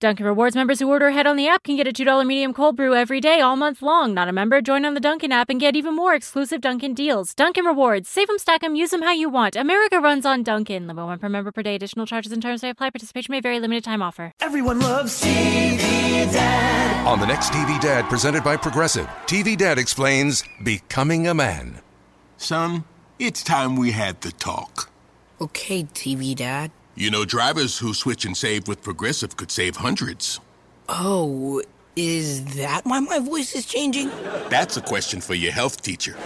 Dunkin' Rewards members who order ahead on the app can get a $2 medium cold brew every day all month long. Not a member? Join on the Dunkin' app and get even more exclusive Dunkin' deals. Dunkin' Rewards. Save them, stack them, use them how you want. America runs on Dunkin'. Limit one per member per day. Additional charges and terms may apply. Participation may vary. Limited time offer. Everyone loves TV Dad. On the next TV Dad presented by Progressive, TV Dad explains Becoming a Man. Son, it's time we had the talk. Okay, TV Dad. You know, drivers who switch and save with Progressive could save hundreds. Oh, is that why my voice is changing? That's a question for your health teacher.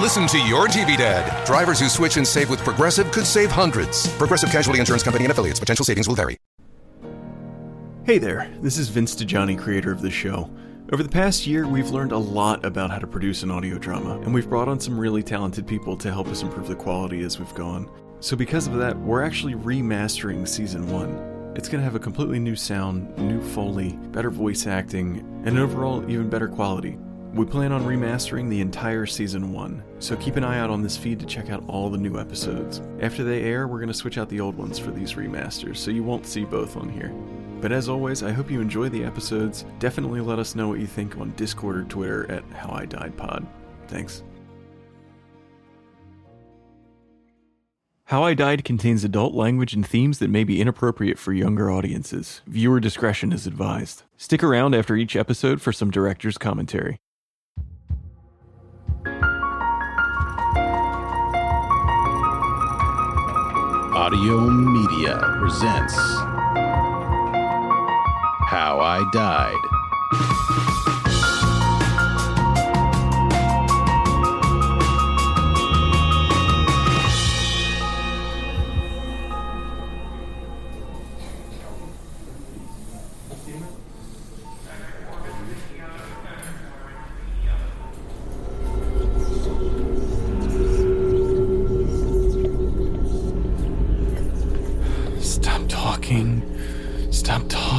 Listen to your TV Dad. Drivers who switch and save with Progressive could save hundreds. Progressive Casualty Insurance Company and affiliates. Potential savings will vary. Hey there, this is Vince DiGianni, creator of the show. Over the past year, we've learned a lot about how to produce an audio drama, and we've brought on some really talented people to help us improve the quality as we've gone. So, because of that, we're actually remastering season one. It's going to have a completely new sound, new Foley, better voice acting, and overall even better quality. We plan on remastering the entire season one, so keep an eye out on this feed to check out all the new episodes. After they air, we're going to switch out the old ones for these remasters, so you won't see both on here. But as always, I hope you enjoy the episodes. Definitely let us know what you think on Discord or Twitter at How I Died Pod. Thanks. How I Died contains adult language and themes that may be inappropriate for younger audiences. Viewer discretion is advised. Stick around after each episode for some director's commentary. Audio Media presents How I Died.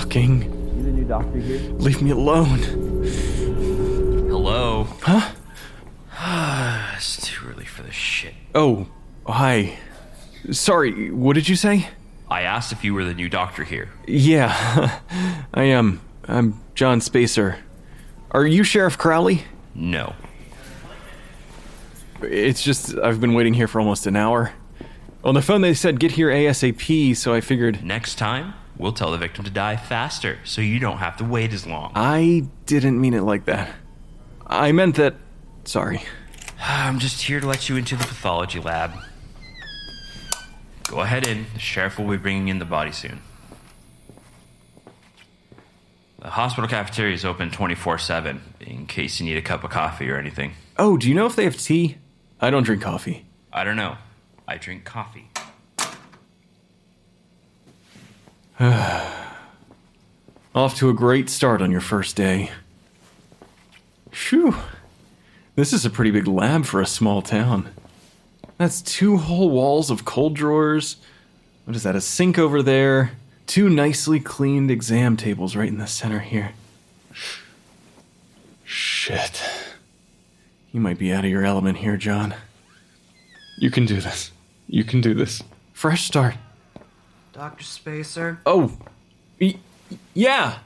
Talking. You the new doctor here? Leave me alone. Hello. Huh? Ah, it's too early for this shit. Oh, oh, hi. Sorry, what did you say? I asked if you were the new doctor here. Yeah, I am. I'm John Spacer. Are you Sheriff Crowley? No. It's just, I've been waiting here for almost an hour. On the phone, they said get here ASAP, so I figured. Next time, we'll tell the victim to die faster so you don't have to wait as long. I didn't mean it like that. I meant that. Sorry. I'm just here to let you into the pathology lab. Go ahead in. The sheriff will be bringing in the body soon. The hospital cafeteria is open 24 7 in case you need a cup of coffee or anything. Oh, do you know if they have tea? I don't drink coffee. I don't know. I drink coffee. Off to a great start on your first day. Phew. This is a pretty big lab for a small town. That's two whole walls of cold drawers. What is that? A sink over there. Two nicely cleaned exam tables right in the center here. Shit. You might be out of your element here, John. You can do this. You can do this. Fresh start. Dr. Spacer? Oh, y- yeah.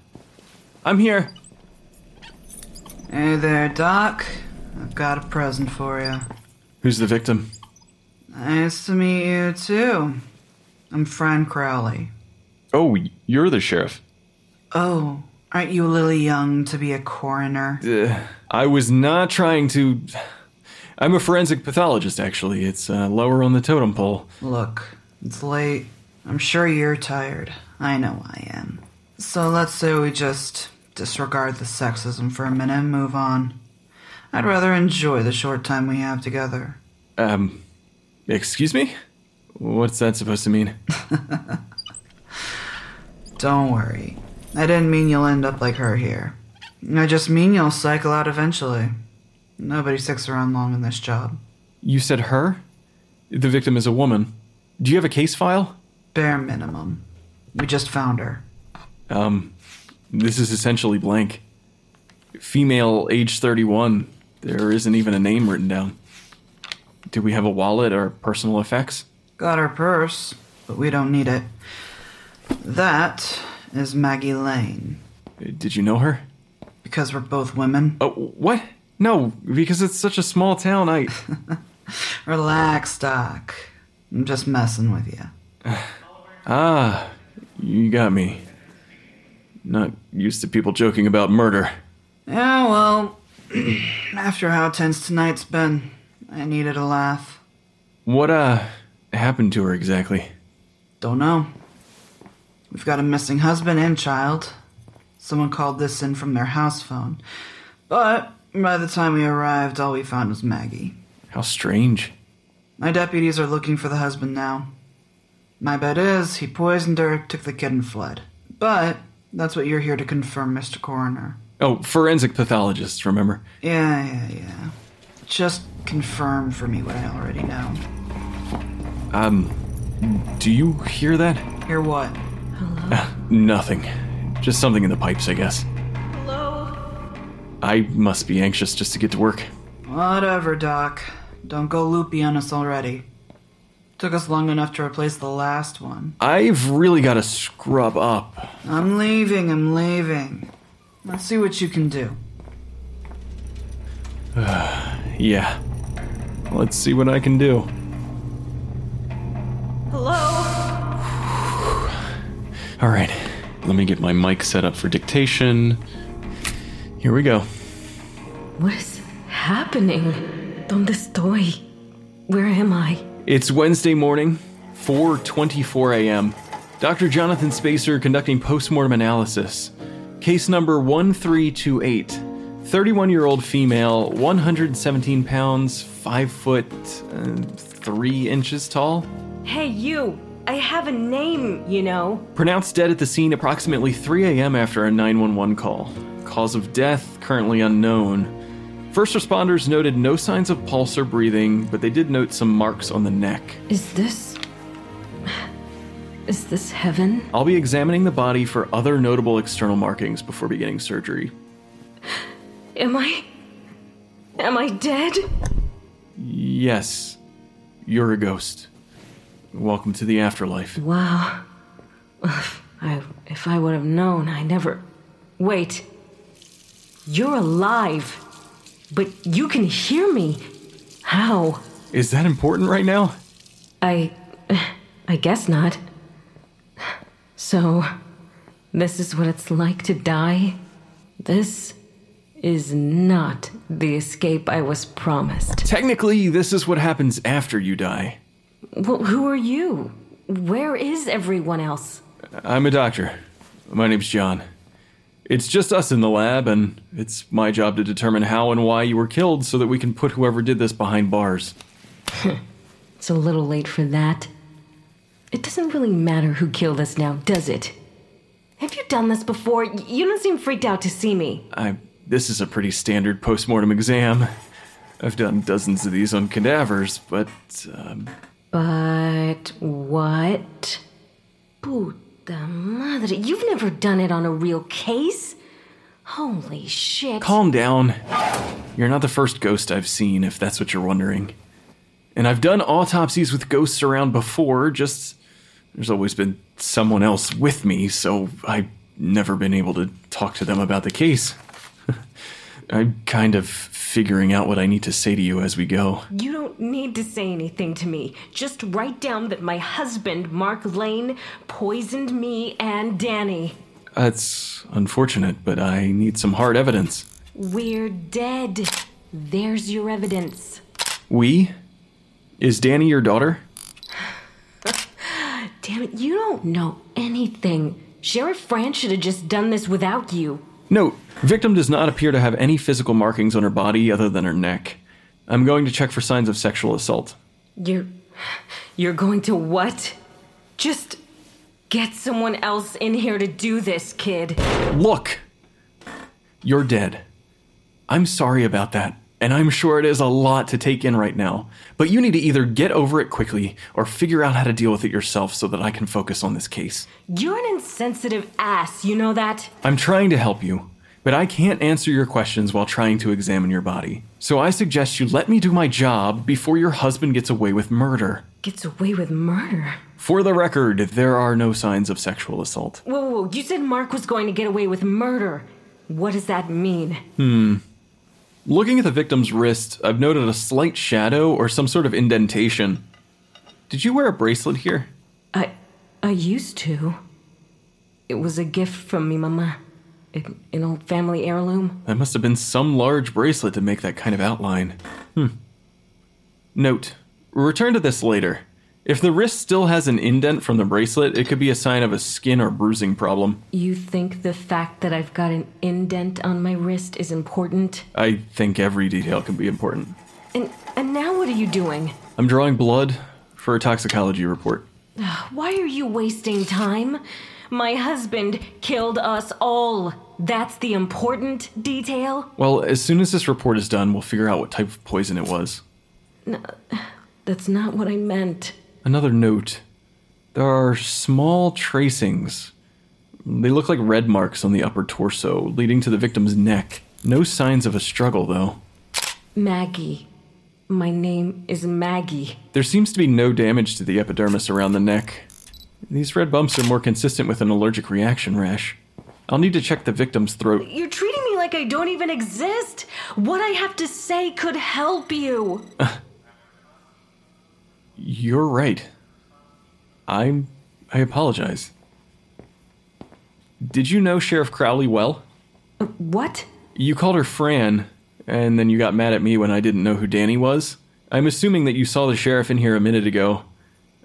I'm here. Hey there, Doc. I've got a present for you. Who's the victim? Nice to meet you, too. I'm Fran Crowley. Oh, you're the sheriff. Oh, aren't you a little young to be a coroner? Uh, I was not trying to. I'm a forensic pathologist, actually. It's uh, lower on the totem pole. Look, it's late. I'm sure you're tired. I know I am. So let's say we just disregard the sexism for a minute and move on. I'd rather enjoy the short time we have together. Um, excuse me? What's that supposed to mean? Don't worry. I didn't mean you'll end up like her here. I just mean you'll cycle out eventually. Nobody sticks around long in this job. You said her? The victim is a woman. Do you have a case file? Bare minimum. We just found her. Um, this is essentially blank. Female, age 31. There isn't even a name written down. Do we have a wallet or personal effects? Got her purse, but we don't need it. That is Maggie Lane. Did you know her? Because we're both women. Oh, what? No, because it's such a small town, I. Relax, Doc. I'm just messing with you. ah, you got me. Not used to people joking about murder. Yeah, well, after how tense tonight's been, I needed a laugh. What, uh, happened to her exactly? Don't know. We've got a missing husband and child. Someone called this in from their house phone. But by the time we arrived, all we found was Maggie. How strange. My deputies are looking for the husband now. My bet is he poisoned her, took the kid, and fled. But that's what you're here to confirm, Mr. Coroner. Oh, forensic pathologists, remember? Yeah, yeah, yeah. Just confirm for me what I already know. Um, do you hear that? Hear what? Uh, nothing. Just something in the pipes, I guess. Hello? I must be anxious just to get to work. Whatever, Doc. Don't go loopy on us already. Took us long enough to replace the last one. I've really got to scrub up. I'm leaving, I'm leaving. Let's see what you can do. yeah. Let's see what I can do. Hello? All right. Let me get my mic set up for dictation. Here we go. What is happening? Donde estoy? Where am I? It's Wednesday morning, 4:24 a.m. Dr. Jonathan Spacer conducting postmortem analysis. Case number 1328. 31-year-old female, 117 pounds, 5 foot uh, 3 inches tall. Hey, you! I have a name, you know. Pronounced dead at the scene approximately 3 a.m. after a 911 call. Cause of death currently unknown. First responders noted no signs of pulse or breathing, but they did note some marks on the neck. Is this. Is this heaven? I'll be examining the body for other notable external markings before beginning surgery. Am I. Am I dead? Yes, you're a ghost. Welcome to the afterlife. Wow. I, if I would have known, I never. Wait. You're alive. But you can hear me. How? Is that important right now? I. I guess not. So, this is what it's like to die? This is not the escape I was promised. Technically, this is what happens after you die. Well, who are you? Where is everyone else? I'm a doctor. My name's John. It's just us in the lab, and it's my job to determine how and why you were killed so that we can put whoever did this behind bars. It's a little late for that. It doesn't really matter who killed us now, does it? Have you done this before? You don't seem freaked out to see me. I. This is a pretty standard postmortem exam. I've done dozens of these on cadavers, but. Um, But what? Puta madre, you've never done it on a real case? Holy shit. calm down. You're not the first ghost I've seen, if that's what you're wondering. And I've done autopsies with ghosts around before, just. There's always been someone else with me, so I've never been able to talk to them about the case. I'm kind of figuring out what I need to say to you as we go. You don't need to say anything to me. Just write down that my husband, Mark Lane, poisoned me and Danny. That's unfortunate, but I need some hard evidence. We're dead. There's your evidence. We? Is Danny your daughter? Damn it, you don't know anything. Sheriff Fran should have just done this without you. Note, victim does not appear to have any physical markings on her body other than her neck. I'm going to check for signs of sexual assault. You're. You're going to what? Just get someone else in here to do this, kid. Look! You're dead. I'm sorry about that, and I'm sure it is a lot to take in right now. But you need to either get over it quickly or figure out how to deal with it yourself so that I can focus on this case. You're an insensitive ass, you know that? I'm trying to help you, but I can't answer your questions while trying to examine your body. So I suggest you let me do my job before your husband gets away with murder. Gets away with murder. For the record, there are no signs of sexual assault. Whoa, whoa, whoa. You said Mark was going to get away with murder. What does that mean? Hmm. Looking at the victim's wrist, I've noted a slight shadow or some sort of indentation. Did you wear a bracelet here? I. I used to. It was a gift from me, Mama. An, an old family heirloom. That must have been some large bracelet to make that kind of outline. Hmm. Note return to this later. If the wrist still has an indent from the bracelet, it could be a sign of a skin or bruising problem. You think the fact that I've got an indent on my wrist is important? I think every detail can be important. And and now what are you doing? I'm drawing blood for a toxicology report. Why are you wasting time? My husband killed us all. That's the important detail? Well, as soon as this report is done, we'll figure out what type of poison it was. No, that's not what I meant. Another note there are small tracings. They look like red marks on the upper torso, leading to the victim's neck. No signs of a struggle, though. Maggie. My name is Maggie. There seems to be no damage to the epidermis around the neck. These red bumps are more consistent with an allergic reaction rash. I'll need to check the victim's throat. You're treating me like I don't even exist. What I have to say could help you. You're right. I'm. I apologize. Did you know Sheriff Crowley well? What? You called her Fran, and then you got mad at me when I didn't know who Danny was. I'm assuming that you saw the sheriff in here a minute ago.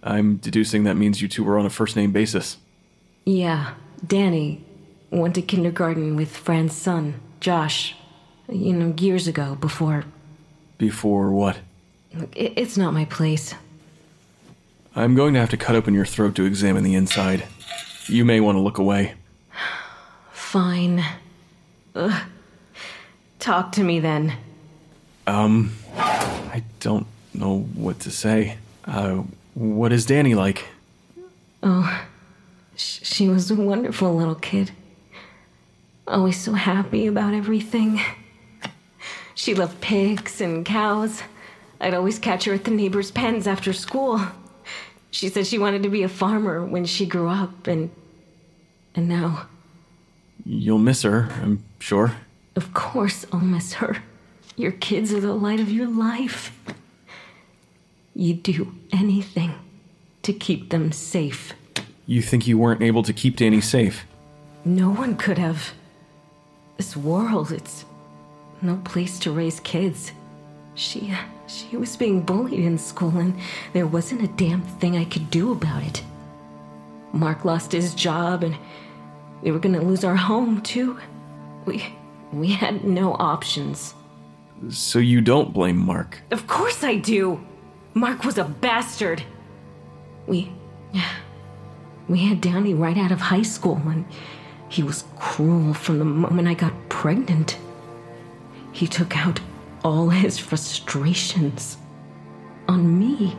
I'm deducing that means you two were on a first name basis. Yeah, Danny went to kindergarten with Fran's son, Josh. You know, years ago, before. Before what? Look, it's not my place. I'm going to have to cut open your throat to examine the inside. You may want to look away. Fine. Ugh. Talk to me then. Um, I don't know what to say. Uh, what is Danny like? Oh, sh- she was a wonderful little kid. Always so happy about everything. She loved pigs and cows. I'd always catch her at the neighbors' pens after school. She said she wanted to be a farmer when she grew up, and. and now, You'll miss her, I'm sure. of course, I'll miss her. Your kids are the light of your life. You'd do anything to keep them safe. You think you weren't able to keep Danny safe? No one could have. This world, it's no place to raise kids. She she was being bullied in school and there wasn't a damn thing I could do about it. Mark lost his job and We were gonna lose our home, too. We. we had no options. So you don't blame Mark? Of course I do! Mark was a bastard! We. We had Danny right out of high school, and he was cruel from the moment I got pregnant. He took out all his frustrations on me.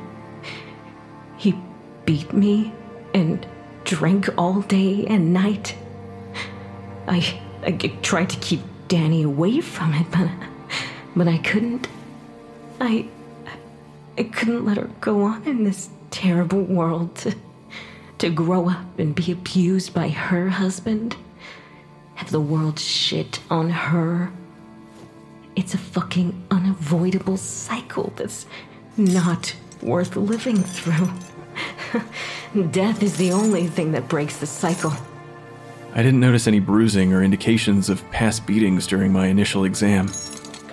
He beat me and drank all day and night. I, I tried to keep Danny away from it, but, but I couldn't. I, I couldn't let her go on in this terrible world to, to grow up and be abused by her husband, have the world shit on her. It's a fucking unavoidable cycle that's not worth living through. Death is the only thing that breaks the cycle. I didn't notice any bruising or indications of past beatings during my initial exam.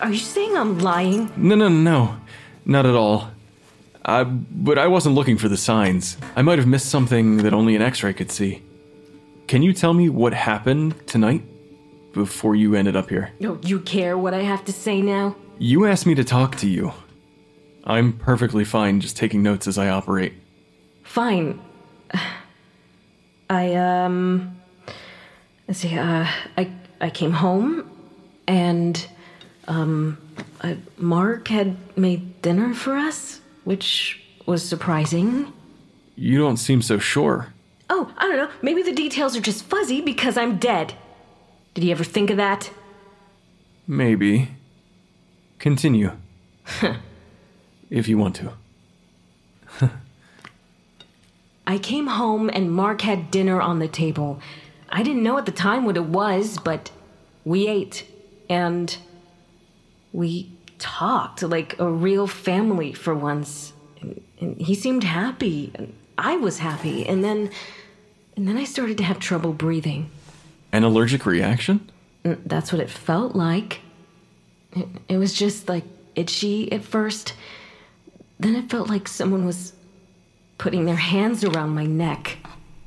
Are you saying I'm lying? No, no, no, not at all. I, but I wasn't looking for the signs. I might have missed something that only an x ray could see. Can you tell me what happened tonight before you ended up here? No, you care what I have to say now? You asked me to talk to you. I'm perfectly fine just taking notes as I operate. Fine. I, um. Let's see, uh, I, I came home and, um, uh, Mark had made dinner for us, which was surprising. You don't seem so sure. Oh, I don't know. Maybe the details are just fuzzy because I'm dead. Did you ever think of that? Maybe. Continue. if you want to. I came home and Mark had dinner on the table. I didn't know at the time what it was, but we ate and we talked like a real family for once. And, and he seemed happy, and I was happy. And then, and then I started to have trouble breathing. An allergic reaction? Mm, That's what it felt like. It, it was just like itchy at first. Then it felt like someone was putting their hands around my neck,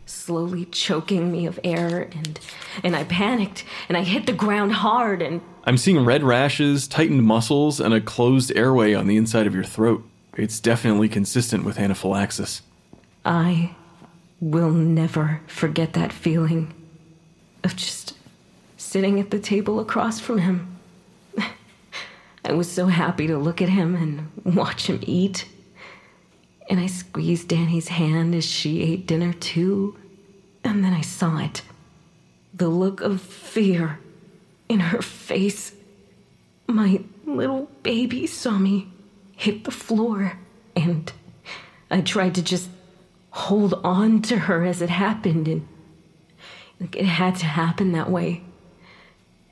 slowly choking me of air, and and I panicked and I hit the ground hard and I'm seeing red rashes, tightened muscles, and a closed airway on the inside of your throat. It's definitely consistent with anaphylaxis. I will never forget that feeling of just sitting at the table across from him. I was so happy to look at him and watch him eat. And I squeezed Danny's hand as she ate dinner too. And then I saw it the look of fear in her face. My little baby saw me hit the floor, and I tried to just hold on to her as it happened, and like, it had to happen that way.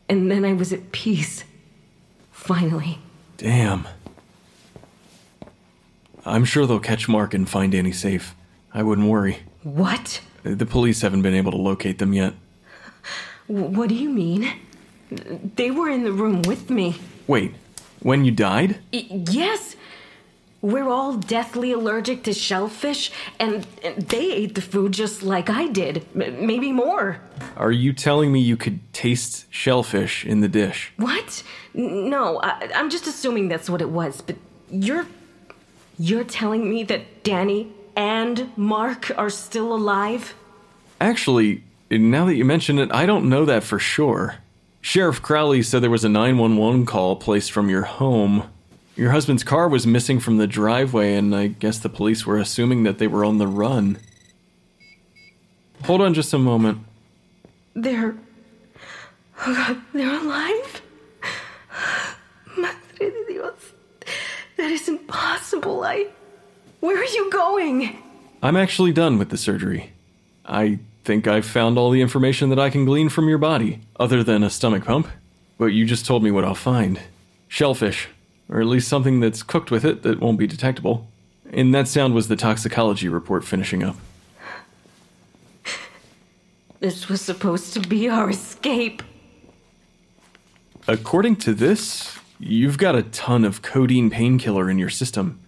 And then I was at peace. Finally. Damn. I'm sure they'll catch Mark and find Danny safe. I wouldn't worry. What? The police haven't been able to locate them yet. What do you mean? They were in the room with me. Wait, when you died? Y- yes! We're all deathly allergic to shellfish, and, they ate the food just like I did. M- maybe more. Are you telling me you could taste shellfish in the dish? What? No, I, I'm just assuming that's what it was, but you're. You're telling me that Danny and Mark are still alive? Actually, now that you mention it, I don't know that for sure. Sheriff Crowley said there was a 911 call placed from your home. Your husband's car was missing from the driveway, and I guess the police were assuming that they were on the run. Hold on just a moment. They're. Oh God, they're alive? Madre de Dios. That is impossible. I. Where are you going? I'm actually done with the surgery. I think I've found all the information that I can glean from your body, other than a stomach pump. But you just told me what I'll find shellfish, or at least something that's cooked with it that won't be detectable. And that sound was the toxicology report finishing up. This was supposed to be our escape. According to this, you've got a ton of codeine painkiller in your system.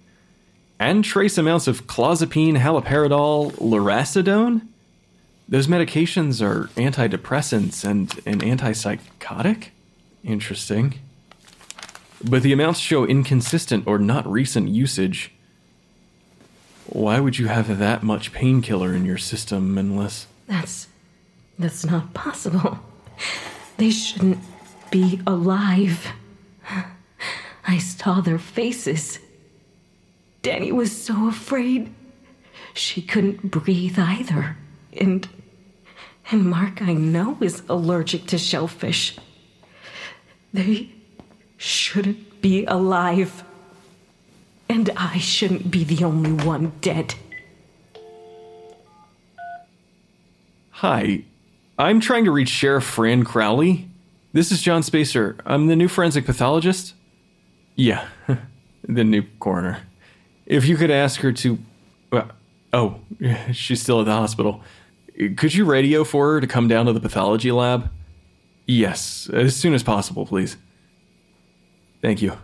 And trace amounts of clozapine, haloperidol, lurasidone? Those medications are antidepressants and an antipsychotic? Interesting. But the amounts show inconsistent or not recent usage. Why would you have that much painkiller in your system unless. That's. that's not possible. They shouldn't be alive. I saw their faces. Danny was so afraid. She couldn't breathe either. And. And Mark, I know, is allergic to shellfish. They shouldn't be alive. And I shouldn't be the only one dead. Hi, I'm trying to reach Sheriff Fran Crowley. This is John Spacer. I'm the new forensic pathologist. Yeah, the new coroner. If you could ask her to. Well, oh, she's still at the hospital. Could you radio for her to come down to the pathology lab? Yes, as soon as possible, please. Thank you.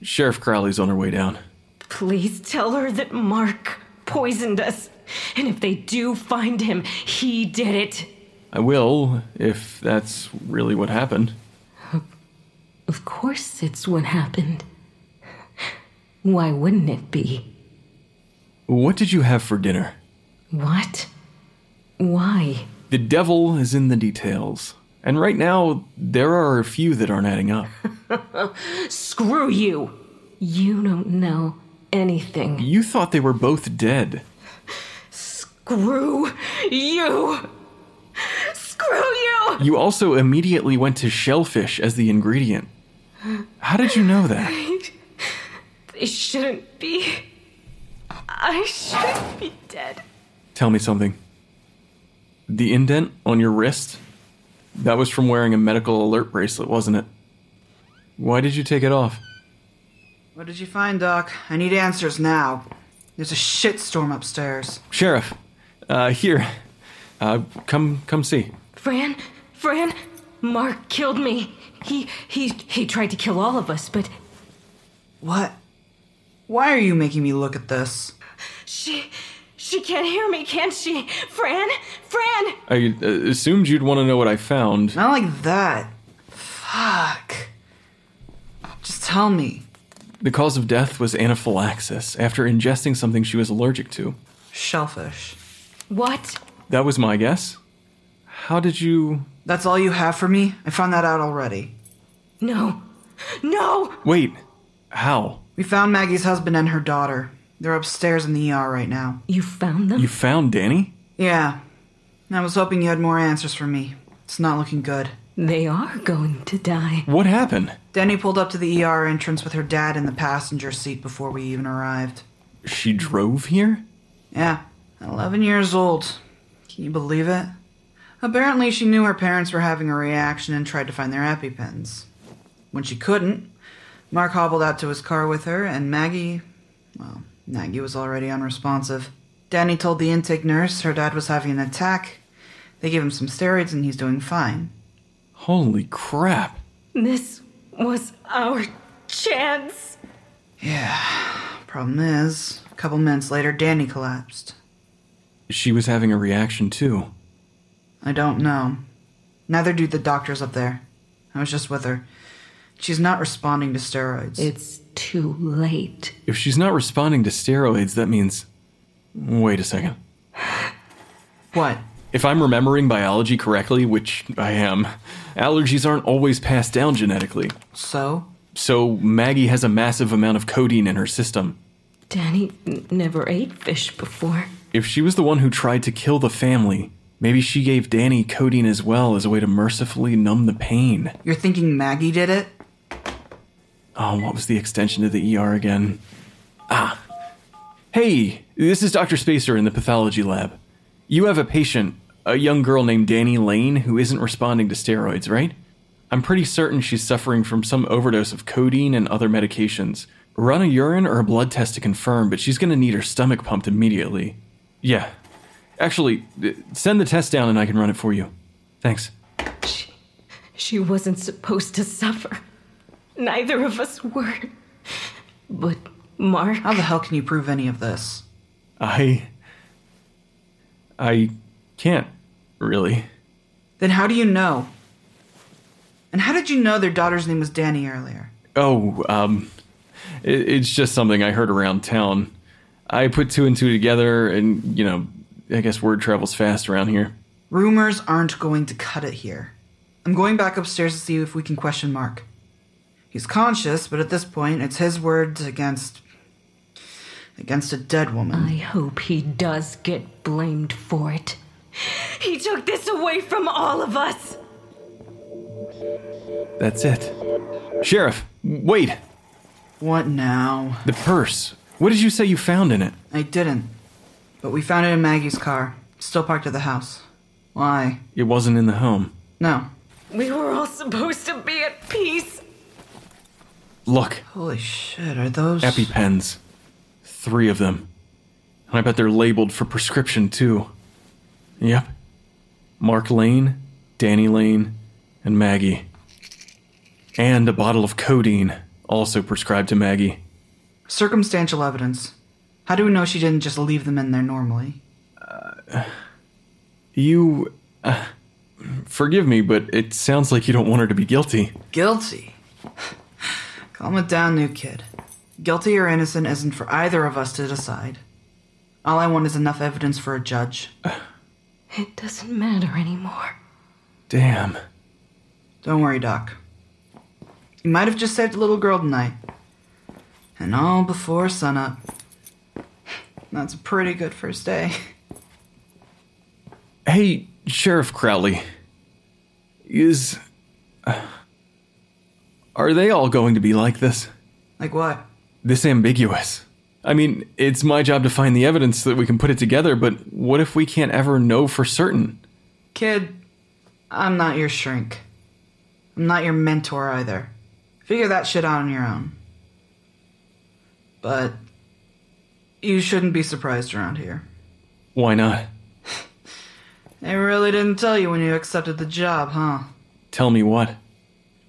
Sheriff Crowley's on her way down. Please tell her that Mark poisoned us. And if they do find him, he did it. I will, if that's really what happened. Of course, it's what happened. Why wouldn't it be? What did you have for dinner? What? Why? The devil is in the details. And right now, there are a few that aren't adding up. Screw you! You don't know anything. You thought they were both dead. Screw you! Screw you! You also immediately went to shellfish as the ingredient. How did you know that? They shouldn't be. I shouldn't be dead. Tell me something. The indent on your wrist? That was from wearing a medical alert bracelet, wasn't it? Why did you take it off? What did you find, Doc? I need answers now. There's a shitstorm upstairs. Sheriff, uh, here. Uh, come, come see. Fran, Fran, Mark killed me. He, he, he tried to kill all of us, but What? Why are you making me look at this? she, she can't hear me, can she? Fran, Fran. I uh, assumed you'd want to know what I found. Not like that. Fuck. Just tell me. The cause of death was anaphylaxis after ingesting something she was allergic to. Shellfish. What? That was my guess. How did you. That's all you have for me? I found that out already. No, no. Wait, how? We found Maggie's husband and her daughter. They're upstairs in the ER right now. You found them? You found Danny? Yeah. I was hoping you had more answers for me. It's not looking good. They are going to die. What happened? Danny pulled up to the ER entrance with her dad in the passenger seat before we even arrived. She drove here? Yeah, 11 years old. Can you believe it? Apparently, she knew her parents were having a reaction and tried to find their EpiPens. When she couldn't, Mark hobbled out to his car with her, and Maggie. Well, Maggie was already unresponsive. Danny told the intake nurse her dad was having an attack. They gave him some steroids, and he's doing fine. Holy crap. This was our chance. Yeah. Problem is, a couple minutes later, Danny collapsed. She was having a reaction too. I don't know. Neither do the doctors up there. I was just with her. She's not responding to steroids. It's too late. If she's not responding to steroids, that means. Wait a second. What? If I'm remembering biology correctly, which I am, allergies aren't always passed down genetically. So? So Maggie has a massive amount of codeine in her system. Danny n- never ate fish before. If she was the one who tried to kill the family, maybe she gave Danny codeine as well as a way to mercifully numb the pain. You're thinking Maggie did it? Oh, what was the extension to the ER again? Ah. Hey, this is Dr. Spacer in the pathology lab. You have a patient, a young girl named Danny Lane, who isn't responding to steroids, right? I'm pretty certain she's suffering from some overdose of codeine and other medications. Run a urine or a blood test to confirm, but she's gonna need her stomach pumped immediately. Yeah. Actually, uh, send the test down and I can run it for you. Thanks. She, She wasn't supposed to suffer. Neither of us were. But Mark. How the hell can you prove any of this? I. I can't, really. Then how do you know? And how did you know their daughter's name was Danny earlier? Oh, um, it, it's just something I heard around town. I put two and two together, and, you know, I guess word travels fast around here. Rumors aren't going to cut it here. I'm going back upstairs to see if we can question Mark. He's conscious, but at this point, it's his words against. against a dead woman. I hope he does get blamed for it. He took this away from all of us. That's it. Sheriff, wait! What now? The purse. What did you say you found in it? I didn't. But we found it in Maggie's car, still parked at the house. Why? It wasn't in the home. No. We were all supposed to be at peace. Look, Holy shit, are those. EpiPens. Three of them. And I bet they're labeled for prescription, too. Yep. Mark Lane, Danny Lane, and Maggie. And a bottle of codeine, also prescribed to Maggie. Circumstantial evidence. How do we know she didn't just leave them in there normally? You. Uh, forgive me, but it sounds like you don't want her to be guilty. Guilty? Calm it down, new kid. Guilty or innocent isn't for either of us to decide. All I want is enough evidence for a judge. It doesn't matter anymore. Damn. Don't worry, Doc. You might have just saved a little girl tonight. And all before sunup. That's a pretty good first day. Hey, Sheriff Crowley. Is. uh, are they all going to be like this? Like what? This ambiguous? I mean, it's my job to find the evidence so that we can put it together, but what if we can't ever know for certain? Kid, I'm not your shrink. I'm not your mentor either. Figure that shit out on your own. But you shouldn't be surprised around here. Why not? They really didn't tell you when you accepted the job, huh? Tell me what.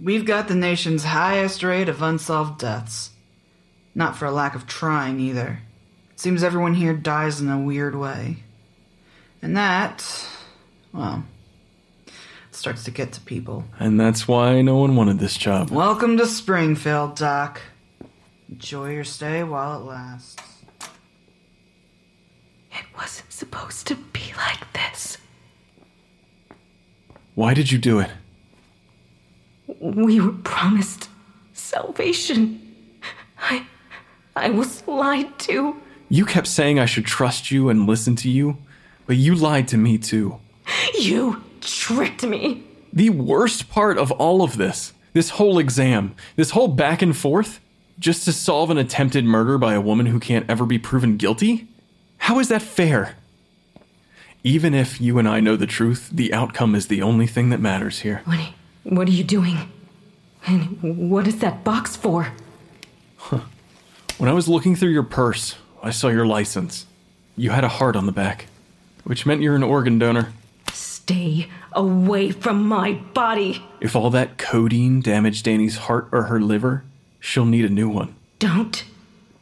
We've got the nation's highest rate of unsolved deaths. Not for a lack of trying either. Seems everyone here dies in a weird way. And that, well, starts to get to people. And that's why no one wanted this job. Welcome to Springfield, Doc. Enjoy your stay while it lasts. It wasn't supposed to be like this. Why did you do it? We were promised salvation. I. I was lied to. You kept saying I should trust you and listen to you, but you lied to me too. You tricked me. The worst part of all of this, this whole exam, this whole back and forth, just to solve an attempted murder by a woman who can't ever be proven guilty? How is that fair? Even if you and I know the truth, the outcome is the only thing that matters here. What, what are you doing? And what is that box for? When I was looking through your purse, I saw your license. You had a heart on the back, which meant you're an organ donor. Stay away from my body. If all that codeine damaged Danny's heart or her liver, she'll need a new one. Don't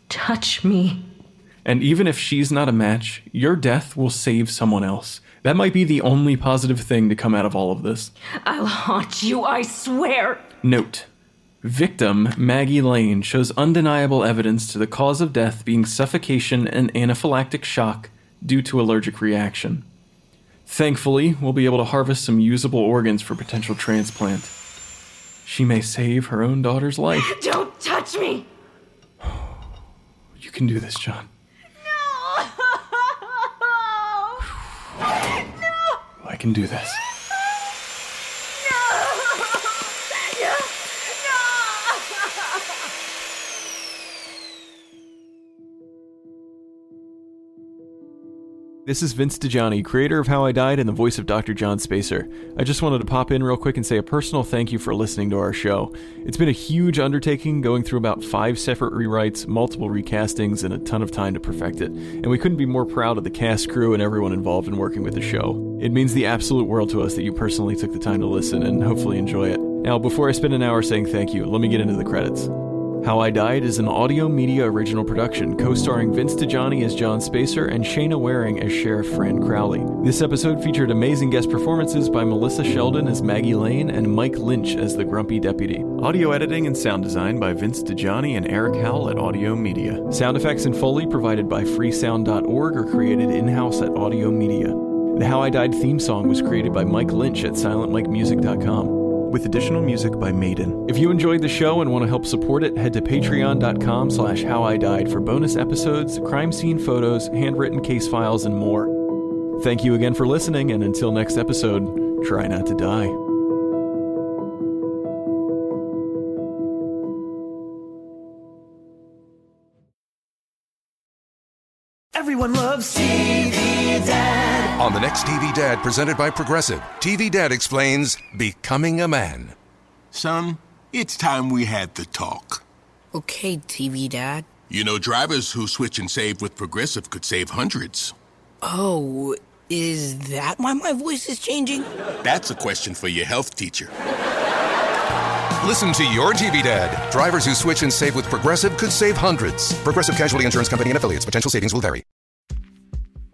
touch me. And even if she's not a match, your death will save someone else. That might be the only positive thing to come out of all of this. I'll haunt you, I swear. Note Victim Maggie Lane shows undeniable evidence to the cause of death being suffocation and anaphylactic shock due to allergic reaction. Thankfully, we'll be able to harvest some usable organs for potential transplant. She may save her own daughter's life. Don't touch me. You can do this, John. I can do this. This is Vince DiGianni, creator of How I Died and the voice of Dr. John Spacer. I just wanted to pop in real quick and say a personal thank you for listening to our show. It's been a huge undertaking going through about five separate rewrites, multiple recastings, and a ton of time to perfect it. And we couldn't be more proud of the cast, crew, and everyone involved in working with the show. It means the absolute world to us that you personally took the time to listen and hopefully enjoy it. Now, before I spend an hour saying thank you, let me get into the credits. How I Died is an audio media original production, co starring Vince DiGianni as John Spacer and Shayna Waring as Sheriff Fran Crowley. This episode featured amazing guest performances by Melissa Sheldon as Maggie Lane and Mike Lynch as the Grumpy Deputy. Audio editing and sound design by Vince DiGianni and Eric Howell at Audio Media. Sound effects and Foley provided by freesound.org or created in house at Audio Media. The How I Died theme song was created by Mike Lynch at silentmikemusic.com with additional music by Maiden. If you enjoyed the show and want to help support it, head to patreon.com slash how I died for bonus episodes, crime scene photos, handwritten case files, and more. Thank you again for listening, and until next episode, try not to die. Everyone loves TV Dad. On the next TV Dad presented by Progressive, TV Dad explains Becoming a Man. Son, it's time we had the talk. Okay, TV Dad. You know, drivers who switch and save with Progressive could save hundreds. Oh, is that why my voice is changing? That's a question for your health teacher. Listen to your TV Dad. Drivers who switch and save with Progressive could save hundreds. Progressive Casualty Insurance Company and affiliates. Potential savings will vary.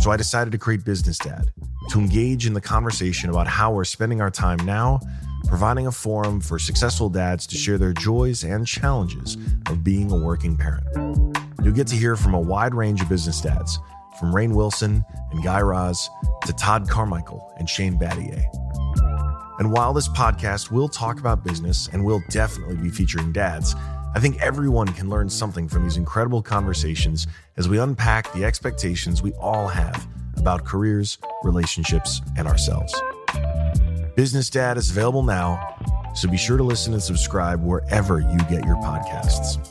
So I decided to create Business Dad to engage in the conversation about how we're spending our time now, providing a forum for successful dads to share their joys and challenges of being a working parent. You'll get to hear from a wide range of business dads, from Rainn Wilson and Guy Raz to Todd Carmichael and Shane Battier. And while this podcast will talk about business and will definitely be featuring dads, I think everyone can learn something from these incredible conversations as we unpack the expectations we all have about careers, relationships, and ourselves. Business Dad is available now, so be sure to listen and subscribe wherever you get your podcasts.